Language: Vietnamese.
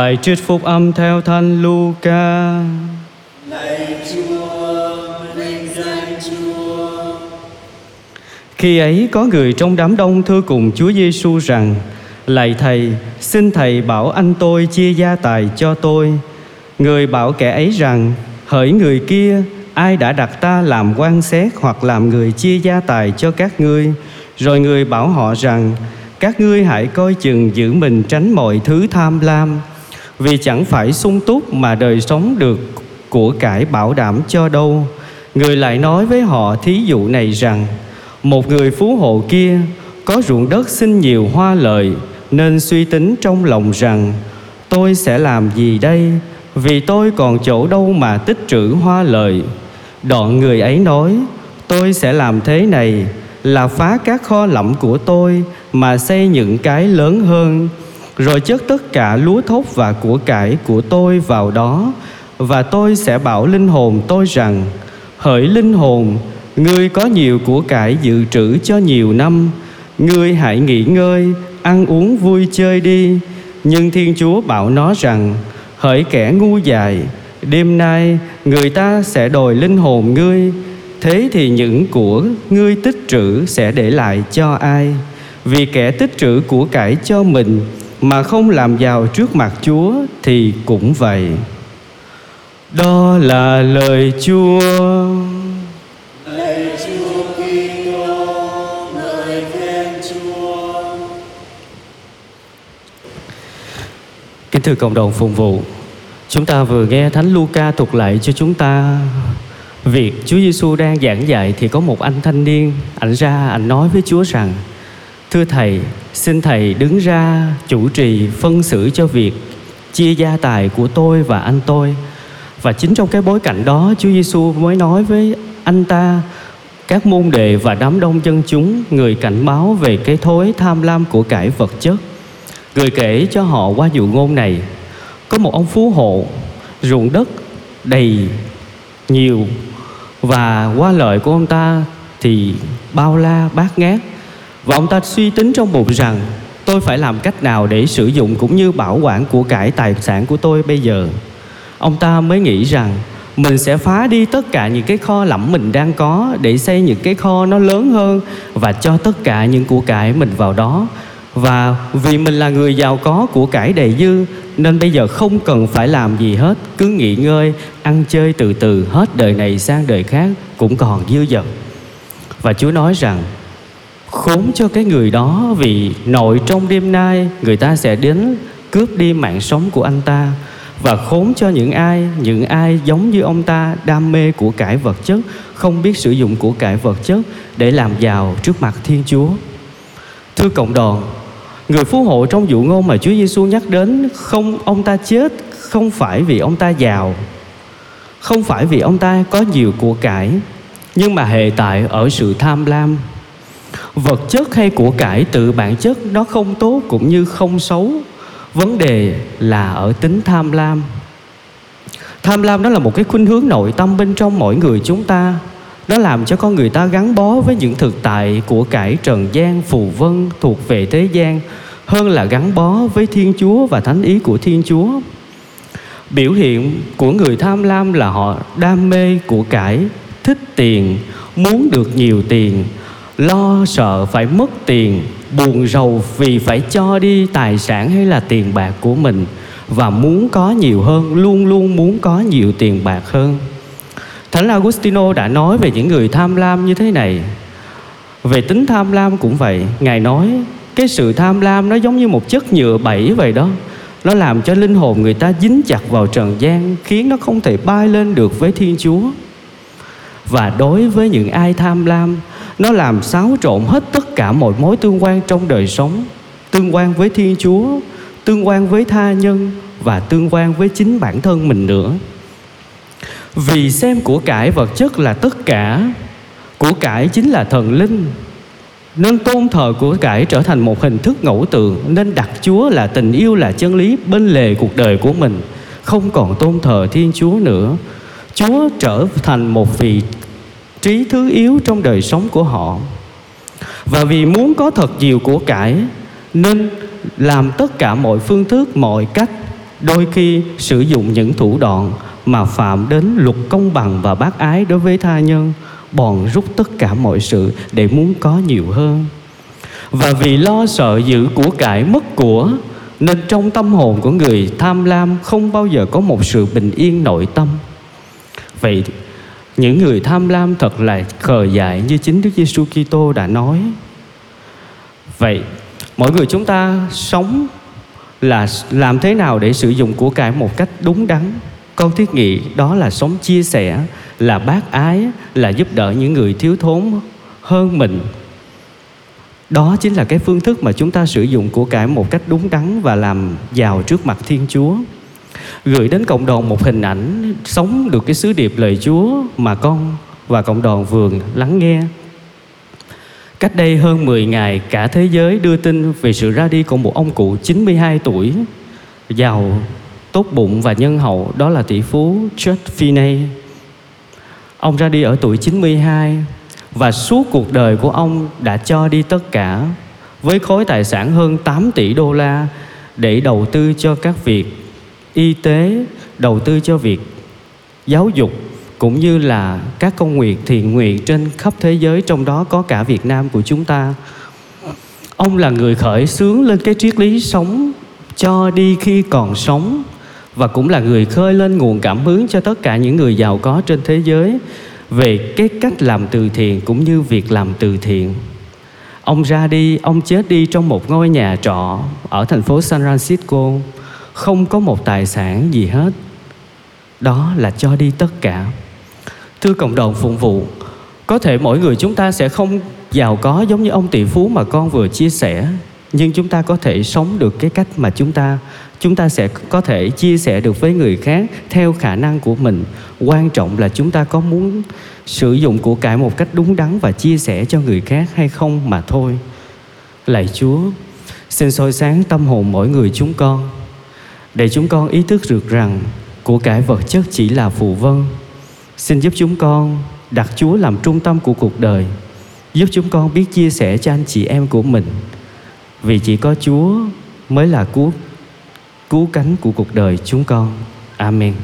Bài trích phúc âm theo Thánh Luca. Lạy Chúa, linh danh Chúa. Khi ấy có người trong đám đông thưa cùng Chúa Giêsu rằng: Lạy thầy, xin thầy bảo anh tôi chia gia tài cho tôi. Người bảo kẻ ấy rằng: Hỡi người kia, ai đã đặt ta làm quan xét hoặc làm người chia gia tài cho các ngươi? Rồi người bảo họ rằng: Các ngươi hãy coi chừng giữ mình tránh mọi thứ tham lam vì chẳng phải sung túc mà đời sống được của cải bảo đảm cho đâu. Người lại nói với họ thí dụ này rằng, một người phú hộ kia có ruộng đất sinh nhiều hoa lợi, nên suy tính trong lòng rằng, tôi sẽ làm gì đây? Vì tôi còn chỗ đâu mà tích trữ hoa lợi. Đoạn người ấy nói, tôi sẽ làm thế này là phá các kho lẫm của tôi mà xây những cái lớn hơn rồi chất tất cả lúa thóc và của cải của tôi vào đó, và tôi sẽ bảo linh hồn tôi rằng, hỡi linh hồn, ngươi có nhiều của cải dự trữ cho nhiều năm. Ngươi hãy nghỉ ngơi, ăn uống vui chơi đi. Nhưng thiên chúa bảo nó rằng, hỡi kẻ ngu dại, đêm nay người ta sẽ đòi linh hồn ngươi. Thế thì những của ngươi tích trữ sẽ để lại cho ai? Vì kẻ tích trữ của cải cho mình mà không làm giàu trước mặt Chúa thì cũng vậy. Đó là lời Chúa. Lạy Chúa Kitô, ngợi khen Chúa. Kính thưa cộng đồng phụng vụ, chúng ta vừa nghe Thánh Luca thuật lại cho chúng ta việc Chúa Giêsu đang giảng dạy thì có một anh thanh niên, ảnh ra ảnh nói với Chúa rằng: Thưa thầy, xin thầy đứng ra chủ trì phân xử cho việc chia gia tài của tôi và anh tôi. Và chính trong cái bối cảnh đó, Chúa Giêsu mới nói với anh ta các môn đệ và đám đông dân chúng người cảnh báo về cái thối tham lam của cải vật chất. Người kể cho họ qua dụ ngôn này, có một ông phú hộ ruộng đất đầy nhiều và qua lợi của ông ta thì bao la bát ngát và ông ta suy tính trong bụng rằng tôi phải làm cách nào để sử dụng cũng như bảo quản của cải tài sản của tôi bây giờ. Ông ta mới nghĩ rằng mình sẽ phá đi tất cả những cái kho lẫm mình đang có để xây những cái kho nó lớn hơn và cho tất cả những của cải mình vào đó. Và vì mình là người giàu có của cải đầy dư nên bây giờ không cần phải làm gì hết, cứ nghỉ ngơi, ăn chơi từ từ hết đời này sang đời khác cũng còn dư dật. Và Chúa nói rằng khốn cho cái người đó vì nội trong đêm nay người ta sẽ đến cướp đi mạng sống của anh ta. Và khốn cho những ai những ai giống như ông ta, đam mê của cải vật chất, không biết sử dụng của cải vật chất để làm giàu trước mặt thiên chúa. Thưa cộng đoàn, người phú hộ trong dụ ngôn mà chúa giêsu nhắc đến, không ông ta chết không phải vì ông ta giàu, không phải vì ông ta có nhiều của cải, nhưng mà hệ tại ở sự tham lam vật chất hay của cải tự bản chất nó không tốt cũng như không xấu. Vấn đề là ở tính tham lam. Tham lam đó là một cái khuynh hướng nội tâm bên trong mỗi người chúng ta. Nó làm cho con người ta gắn bó với những thực tại của cải trần gian, phù vân thuộc về thế gian, hơn là gắn bó với thiên chúa và thánh ý của thiên chúa. Biểu hiện của người tham lam là họ đam mê của cải, thích tiền, muốn được nhiều tiền lo sợ phải mất tiền, buồn rầu vì phải cho đi tài sản hay là tiền bạc của mình. Và muốn có nhiều hơn, luôn luôn muốn có nhiều tiền bạc hơn. Thánh agustino đã nói về những người tham lam như thế này. Về tính tham lam cũng vậy, ngài nói, cái sự tham lam nó giống như một chất nhựa bẫy vậy đó. Nó làm cho linh hồn người ta dính chặt vào trần gian, khiến nó không thể bay lên được với thiên chúa và đối với những ai tham lam, nó làm xáo trộn hết tất cả mọi mối tương quan trong đời sống, tương quan với thiên chúa, tương quan với tha nhân và tương quan với chính bản thân mình nữa. Vì xem của cải vật chất là tất cả, của cải chính là thần linh, nên tôn thờ của cải trở thành một hình thức ngẫu tượng, nên đặt chúa là tình yêu là chân lý bên lề cuộc đời của mình, không còn tôn thờ thiên chúa nữa chúa trở thành một vị trí thứ yếu trong đời sống của họ. Và vì muốn có thật nhiều của cải, nên làm tất cả mọi phương thức, mọi cách, đôi khi sử dụng những thủ đoạn mà phạm đến luật công bằng và bác ái đối với tha nhân, bòn rút tất cả mọi sự để muốn có nhiều hơn. Và vì lo sợ giữ của cải mất của, nên trong tâm hồn của người tham lam không bao giờ có một sự bình yên nội tâm vậy những người tham lam thật là khờ dại như chính Đức Giêsu Kitô đã nói. Vậy mỗi người chúng ta sống là làm thế nào để sử dụng của cải một cách đúng đắn? Câu thiết nghị đó là sống chia sẻ, là bác ái, là giúp đỡ những người thiếu thốn hơn mình. Đó chính là cái phương thức mà chúng ta sử dụng của cải một cách đúng đắn và làm giàu trước mặt thiên chúa gửi đến cộng đồng một hình ảnh sống được cái sứ điệp lời chúa mà con và cộng đoàn vườn lắng nghe Cách đây hơn 10 ngày, cả thế giới đưa tin về sự ra đi của một ông cụ 92 tuổi, giàu, tốt bụng và nhân hậu, đó là tỷ phú George Finney. Ông ra đi ở tuổi 92 và suốt cuộc đời của ông đã cho đi tất cả với khối tài sản hơn 8 tỷ đô la để đầu tư cho các việc y tế, đầu tư cho việc giáo dục cũng như là các công nguyện thiện nguyện trên khắp thế giới trong đó có cả Việt Nam của chúng ta. Ông là người khởi xướng lên cái triết lý sống cho đi khi còn sống và cũng là người khơi lên nguồn cảm hứng cho tất cả những người giàu có trên thế giới về cái cách làm từ thiện cũng như việc làm từ thiện. Ông ra đi, ông chết đi trong một ngôi nhà trọ ở thành phố San Francisco, không có một tài sản gì hết. Đó là cho đi tất cả. Thưa cộng đồng phụng vụ, có thể mỗi người chúng ta sẽ không giàu có giống như ông tỷ phú mà con vừa chia sẻ, nhưng chúng ta có thể sống được cái cách mà chúng ta chúng ta sẽ có thể chia sẻ được với người khác theo khả năng của mình quan trọng là chúng ta có muốn sử dụng của cải một cách đúng đắn và chia sẻ cho người khác hay không mà thôi lạy chúa xin soi sáng tâm hồn mỗi người chúng con để chúng con ý thức được rằng của cải vật chất chỉ là phù vân. Xin giúp chúng con đặt Chúa làm trung tâm của cuộc đời. Giúp chúng con biết chia sẻ cho anh chị em của mình. Vì chỉ có Chúa mới là cứu cứu cánh của cuộc đời chúng con. Amen.